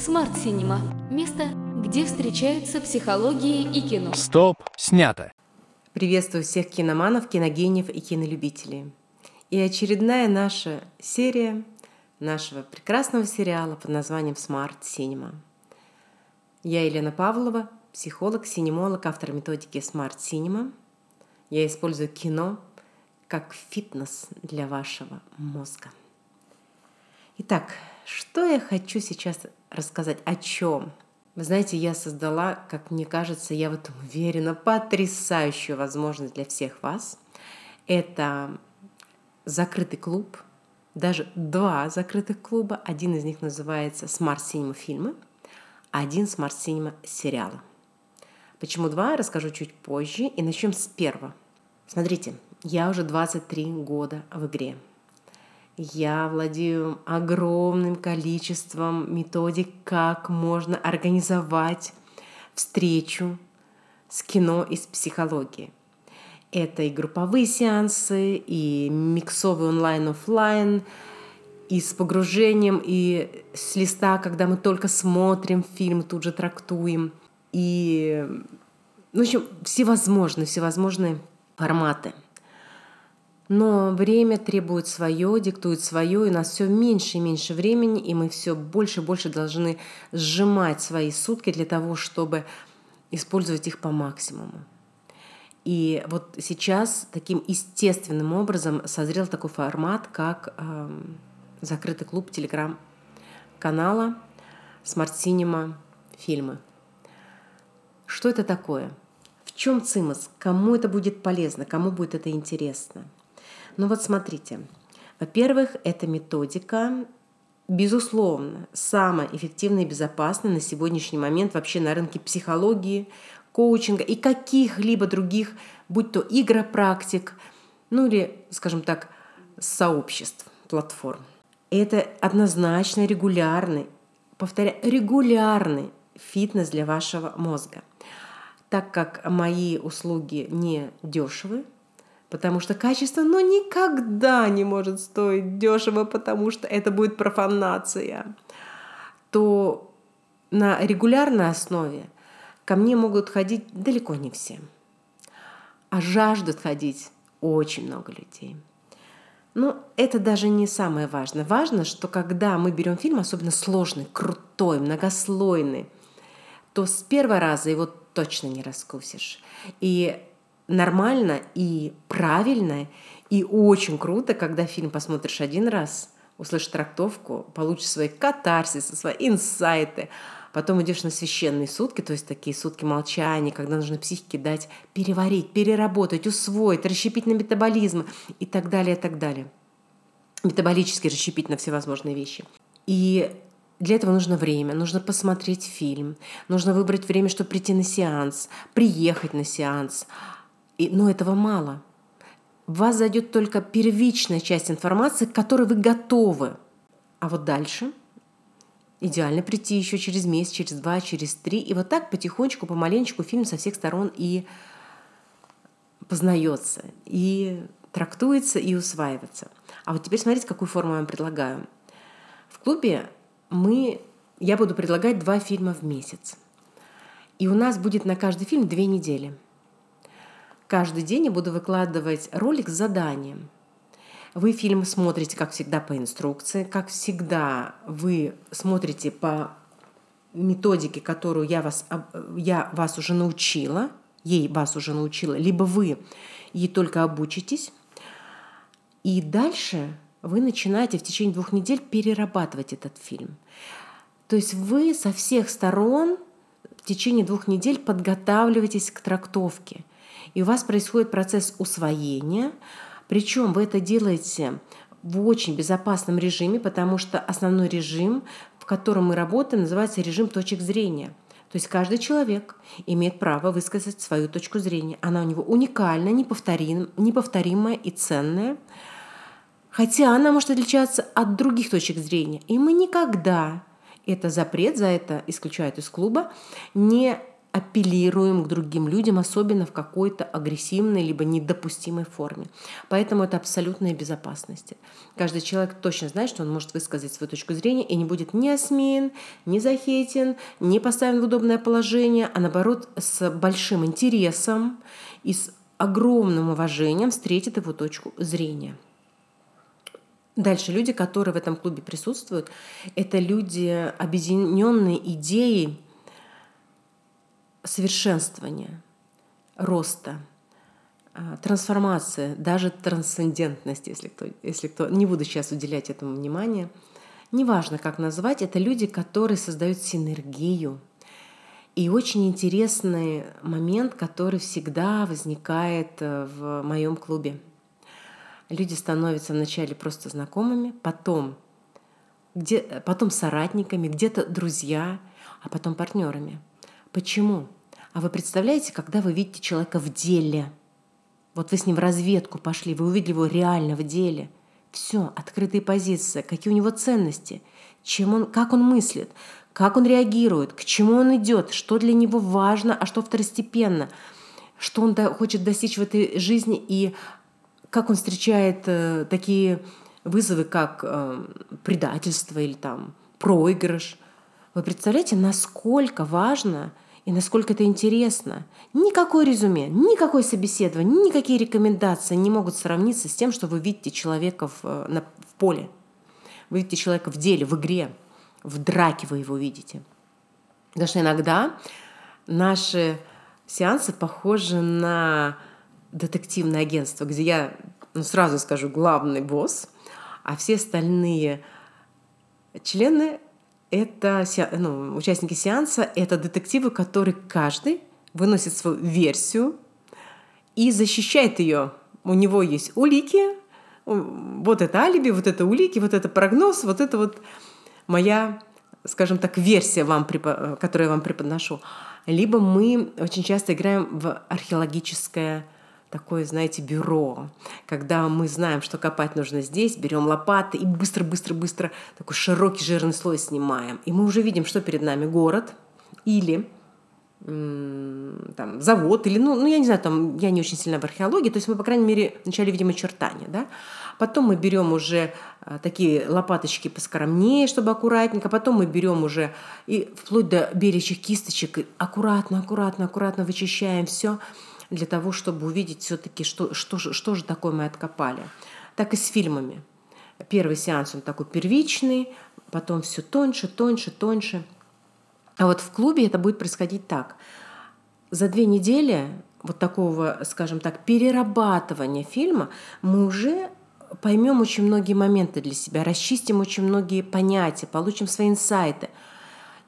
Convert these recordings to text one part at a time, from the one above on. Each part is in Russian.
Смарт Синема – место, где встречаются психологии и кино. Стоп, снято. Приветствую всех киноманов, киногениев и кинолюбителей. И очередная наша серия нашего прекрасного сериала под названием Smart Cinema. Я Елена Павлова, психолог, синемолог, автор методики Smart Cinema. Я использую кино как фитнес для вашего мозга. Итак, что я хочу сейчас рассказать? О чем? Вы знаете, я создала, как мне кажется, я в этом уверена, потрясающую возможность для всех вас. Это закрытый клуб, даже два закрытых клуба. Один из них называется Smart Cinema фильмы, а один Smart Cinema сериалы. Почему два, расскажу чуть позже. И начнем с первого. Смотрите, я уже 23 года в игре. Я владею огромным количеством методик, как можно организовать встречу с кино из психологии. Это и групповые сеансы, и миксовый онлайн-офлайн, и с погружением, и с листа, когда мы только смотрим фильм, тут же трактуем. И, ну, в общем, всевозможные, всевозможные форматы – но время требует свое, диктует свое, и у нас все меньше и меньше времени, и мы все больше и больше должны сжимать свои сутки для того, чтобы использовать их по максимуму. И вот сейчас таким естественным образом созрел такой формат, как э, закрытый клуб телеграм-канала Smart Cinema фильмы. Что это такое? В чем цимус? Кому это будет полезно? Кому будет это интересно? Ну вот смотрите. Во-первых, эта методика безусловно, самая эффективная и безопасная на сегодняшний момент вообще на рынке психологии, коучинга и каких-либо других, будь то игропрактик, ну или, скажем так, сообществ, платформ. Это однозначно регулярный, повторяю, регулярный фитнес для вашего мозга. Так как мои услуги не дешевые, Потому что качество, ну, никогда не может стоить дешево, потому что это будет профанация. То на регулярной основе ко мне могут ходить далеко не все. А жаждут ходить очень много людей. Но это даже не самое важное. Важно, что когда мы берем фильм, особенно сложный, крутой, многослойный, то с первого раза его точно не раскусишь. И нормально и правильно, и очень круто, когда фильм посмотришь один раз, услышишь трактовку, получишь свои катарсисы, свои инсайты, потом идешь на священные сутки, то есть такие сутки молчания, когда нужно психике дать переварить, переработать, усвоить, расщепить на метаболизм и так далее, и так далее. Метаболически расщепить на всевозможные вещи. И для этого нужно время, нужно посмотреть фильм, нужно выбрать время, чтобы прийти на сеанс, приехать на сеанс, и, но этого мало. В вас зайдет только первичная часть информации, к которой вы готовы. А вот дальше идеально прийти еще через месяц, через два, через три. И вот так потихонечку, помаленечку фильм со всех сторон и познается, и трактуется, и усваивается. А вот теперь смотрите, какую форму я вам предлагаю. В клубе мы, я буду предлагать два фильма в месяц. И у нас будет на каждый фильм две недели – Каждый день я буду выкладывать ролик с заданием. Вы фильм смотрите, как всегда, по инструкции. Как всегда, вы смотрите по методике, которую я вас, я вас уже научила, ей вас уже научила, либо вы ей только обучитесь. И дальше вы начинаете в течение двух недель перерабатывать этот фильм. То есть вы со всех сторон в течение двух недель подготавливаетесь к трактовке и у вас происходит процесс усвоения, причем вы это делаете в очень безопасном режиме, потому что основной режим, в котором мы работаем, называется режим точек зрения. То есть каждый человек имеет право высказать свою точку зрения. Она у него уникальная, неповторим, неповторимая и ценная. Хотя она может отличаться от других точек зрения. И мы никогда, это запрет, за это исключают из клуба, не апеллируем к другим людям, особенно в какой-то агрессивной либо недопустимой форме. Поэтому это абсолютная безопасность. Каждый человек точно знает, что он может высказать свою точку зрения и не будет ни осмеян, ни захейтен, не поставлен в удобное положение, а наоборот с большим интересом и с огромным уважением встретит его точку зрения. Дальше люди, которые в этом клубе присутствуют, это люди, объединенные идеей совершенствования, роста, а, трансформации, даже трансцендентности, если кто, если кто, не буду сейчас уделять этому внимания. Неважно, как назвать, это люди, которые создают синергию, и очень интересный момент, который всегда возникает э, в моем клубе. Люди становятся вначале просто знакомыми, потом, где, потом соратниками, где-то друзья, а потом партнерами. Почему? А вы представляете, когда вы видите человека в деле, вот вы с ним в разведку пошли, вы увидели его реально в деле, все, открытые позиции, какие у него ценности, чем он, как он мыслит, как он реагирует, к чему он идет, что для него важно, а что второстепенно, что он хочет достичь в этой жизни и как он встречает э, такие вызовы, как э, предательство или там проигрыш. Вы представляете, насколько важно и насколько это интересно. Никакое резюме, никакое собеседование, никакие рекомендации не могут сравниться с тем, что вы видите человека в, э, на, в поле. Вы видите человека в деле, в игре в драке вы его видите. Потому что иногда наши сеансы похожи на детективное агентство, где я, ну, сразу скажу, главный босс, а все остальные члены это ну, участники сеанса, это детективы, которые каждый выносит свою версию и защищает ее. У него есть улики, вот это алиби, вот это улики, вот это прогноз, вот это вот моя, скажем так, версия, вам, которую я вам преподношу. Либо мы очень часто играем в археологическое такое, знаете, бюро, когда мы знаем, что копать нужно здесь, берем лопаты и быстро-быстро-быстро такой широкий жирный слой снимаем. И мы уже видим, что перед нами город или там, завод, или, ну, ну, я не знаю, там, я не очень сильно в археологии, то есть мы, по крайней мере, вначале видим очертания, да, потом мы берем уже а, такие лопаточки поскромнее, чтобы аккуратненько, потом мы берем уже и вплоть до белящих кисточек, аккуратно, аккуратно, аккуратно вычищаем все для того, чтобы увидеть все-таки, что, что, что же такое мы откопали. Так и с фильмами. Первый сеанс, он такой первичный, потом все тоньше, тоньше, тоньше – а вот в клубе это будет происходить так. За две недели вот такого, скажем так, перерабатывания фильма мы уже поймем очень многие моменты для себя, расчистим очень многие понятия, получим свои инсайты.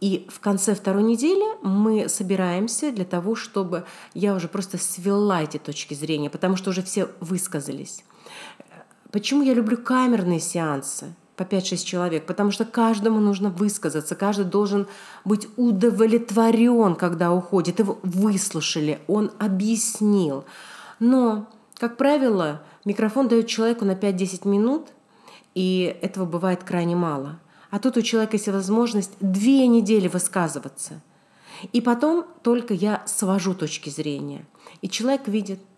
И в конце второй недели мы собираемся для того, чтобы я уже просто свела эти точки зрения, потому что уже все высказались. Почему я люблю камерные сеансы? по 5-6 человек, потому что каждому нужно высказаться, каждый должен быть удовлетворен, когда уходит. Его выслушали, он объяснил. Но, как правило, микрофон дает человеку на 5-10 минут, и этого бывает крайне мало. А тут у человека есть возможность две недели высказываться. И потом только я свожу точки зрения. И человек видит –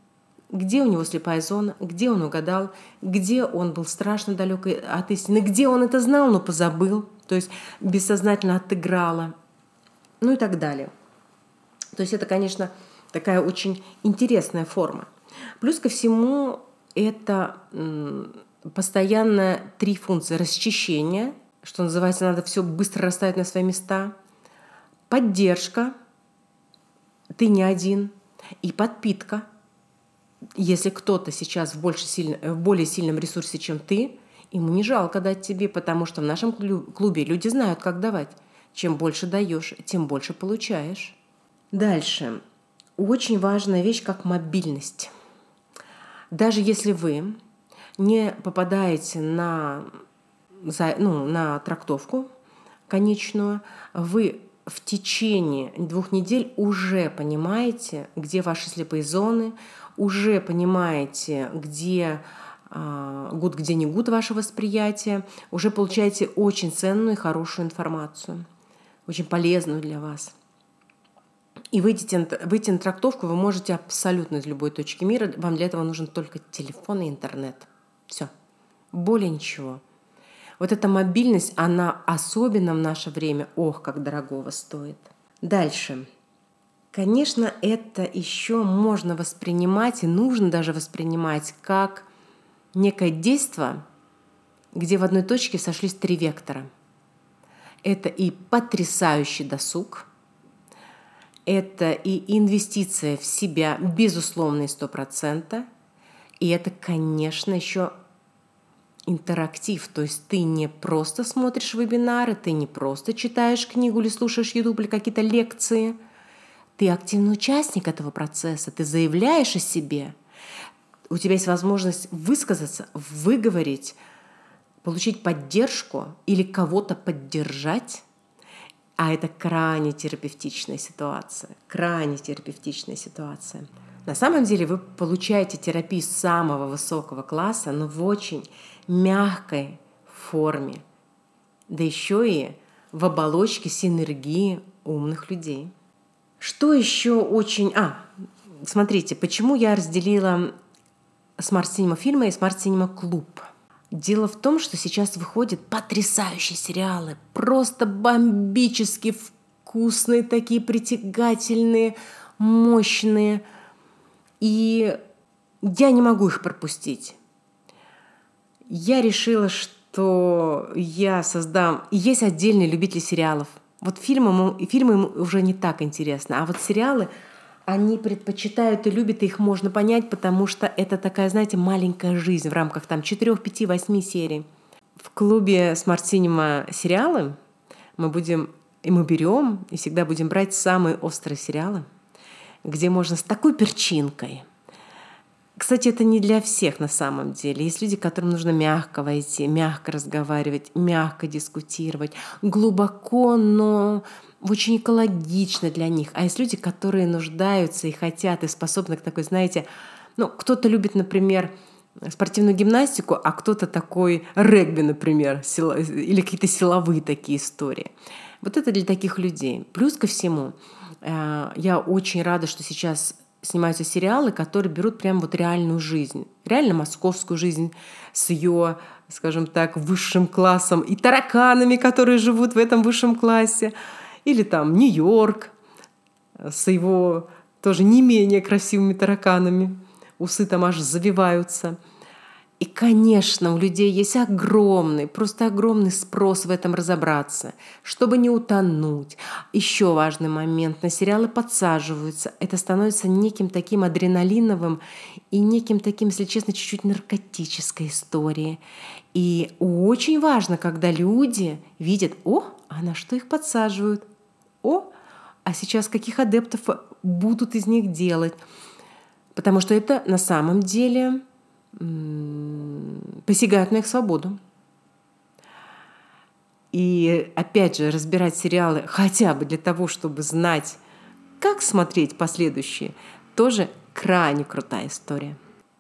где у него слепая зона, где он угадал, где он был страшно далек от истины, где он это знал, но позабыл, то есть бессознательно отыграло, ну и так далее. То есть это, конечно, такая очень интересная форма. Плюс ко всему это постоянно три функции. Расчищение, что называется, надо все быстро расставить на свои места. Поддержка, ты не один. И подпитка – если кто-то сейчас в, больше сильно, в более сильном ресурсе, чем ты, ему не жалко дать тебе, потому что в нашем клубе люди знают, как давать. Чем больше даешь, тем больше получаешь. Дальше. Очень важная вещь, как мобильность. Даже если вы не попадаете на, ну, на трактовку конечную, вы в течение двух недель уже понимаете, где ваши слепые зоны, уже понимаете, где а, гуд, где не гуд ваше восприятие, уже получаете очень ценную и хорошую информацию, очень полезную для вас. И выйти, выйти на трактовку вы можете абсолютно из любой точки мира. Вам для этого нужен только телефон и интернет. Все. Более ничего. Вот эта мобильность, она особенно в наше время, ох, как дорогого стоит. Дальше. Конечно, это еще можно воспринимать и нужно даже воспринимать как некое действие, где в одной точке сошлись три вектора. Это и потрясающий досуг, это и инвестиция в себя, сто процента, и это, конечно, еще интерактив, то есть ты не просто смотришь вебинары, ты не просто читаешь книгу или слушаешь YouTube или какие-то лекции, ты активный участник этого процесса, ты заявляешь о себе, у тебя есть возможность высказаться, выговорить, получить поддержку или кого-то поддержать, а это крайне терапевтичная ситуация, крайне терапевтичная ситуация. На самом деле вы получаете терапию самого высокого класса, но в очень мягкой форме, да еще и в оболочке синергии умных людей. Что еще очень... А, смотрите, почему я разделила smart cinema фильма и smart cinema клуб. Дело в том, что сейчас выходят потрясающие сериалы, просто бомбически вкусные, такие притягательные, мощные. И я не могу их пропустить я решила, что я создам... Есть отдельные любители сериалов. Вот фильмы, фильмы им уже не так интересно, а вот сериалы, они предпочитают и любят, и их можно понять, потому что это такая, знаете, маленькая жизнь в рамках там 4, 5, 8 серий. В клубе Smart Cinema сериалы мы будем, и мы берем, и всегда будем брать самые острые сериалы, где можно с такой перчинкой – кстати, это не для всех на самом деле. Есть люди, которым нужно мягко войти, мягко разговаривать, мягко дискутировать, глубоко, но очень экологично для них. А есть люди, которые нуждаются и хотят, и способны к такой, знаете, ну, кто-то любит, например, спортивную гимнастику, а кто-то такой регби, например, сила, или какие-то силовые такие истории. Вот это для таких людей. Плюс ко всему, я очень рада, что сейчас снимаются сериалы, которые берут прям вот реальную жизнь, реально московскую жизнь с ее, скажем так, высшим классом и тараканами, которые живут в этом высшем классе, или там Нью-Йорк с его тоже не менее красивыми тараканами, усы там аж завиваются – и, конечно, у людей есть огромный, просто огромный спрос в этом разобраться, чтобы не утонуть. Еще важный момент. На сериалы подсаживаются. Это становится неким таким адреналиновым и неким таким, если честно, чуть-чуть наркотической историей. И очень важно, когда люди видят, о, а на что их подсаживают? О, а сейчас каких адептов будут из них делать? Потому что это на самом деле посягают на их свободу. И опять же, разбирать сериалы хотя бы для того, чтобы знать, как смотреть последующие, тоже крайне крутая история.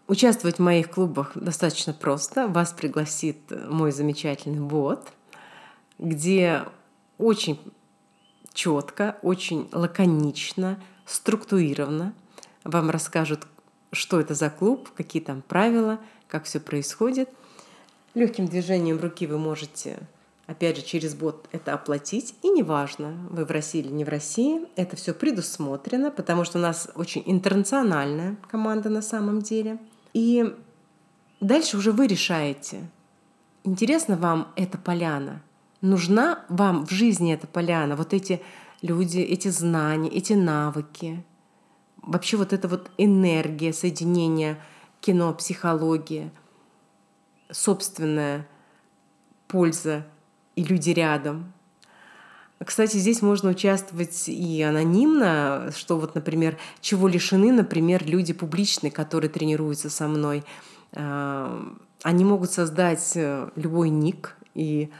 Участвовать в моих клубах достаточно просто. Вас пригласит мой замечательный бот, где очень четко, очень лаконично, структурированно вам расскажут, что это за клуб, какие там правила, как все происходит. Легким движением руки вы можете, опять же, через бот это оплатить. И неважно, вы в России или не в России, это все предусмотрено, потому что у нас очень интернациональная команда на самом деле. И дальше уже вы решаете, интересна вам эта поляна, нужна вам в жизни эта поляна, вот эти люди, эти знания, эти навыки, вообще вот эта вот энергия соединения кино, психология, собственная польза и люди рядом. Кстати, здесь можно участвовать и анонимно, что вот, например, чего лишены, например, люди публичные, которые тренируются со мной. А, они могут создать э, любой ник и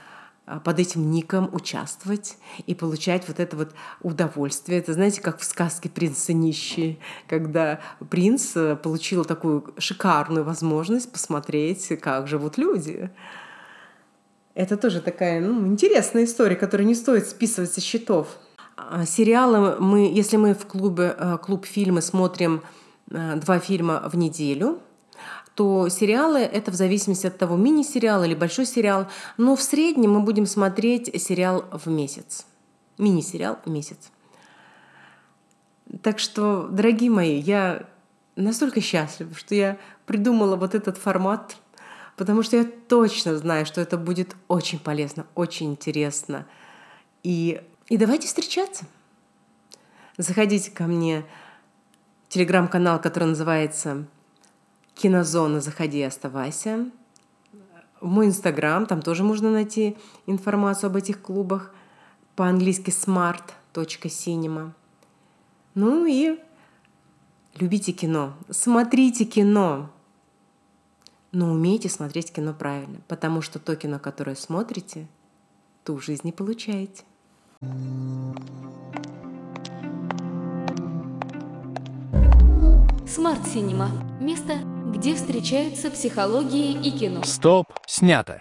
под этим ником участвовать и получать вот это вот удовольствие. Это знаете, как в сказке «Принц и нищий», когда принц э, получил такую шикарную возможность посмотреть, как живут люди. Это тоже такая ну, интересная история, которая не стоит списывать со счетов. А, сериалы мы, если мы в клубе э, клуб фильмы смотрим э, два фильма в неделю, то сериалы это в зависимости от того, мини-сериал или большой сериал, но в среднем мы будем смотреть сериал в месяц. Мини-сериал месяц. Так что, дорогие мои, я настолько счастлива, что я придумала вот этот формат, потому что я точно знаю, что это будет очень полезно, очень интересно. И, и давайте встречаться. Заходите ко мне в телеграм-канал, который называется Кинозона, заходи, оставайся. Мой инстаграм, там тоже можно найти информацию об этих клубах. По-английски smart.cinema. Ну и любите кино, смотрите кино. Но умейте смотреть кино правильно, потому что то кино, которое смотрите, ту жизнь не получаете. Смарт Синема. Место, где встречаются психология и кино. Стоп, снято.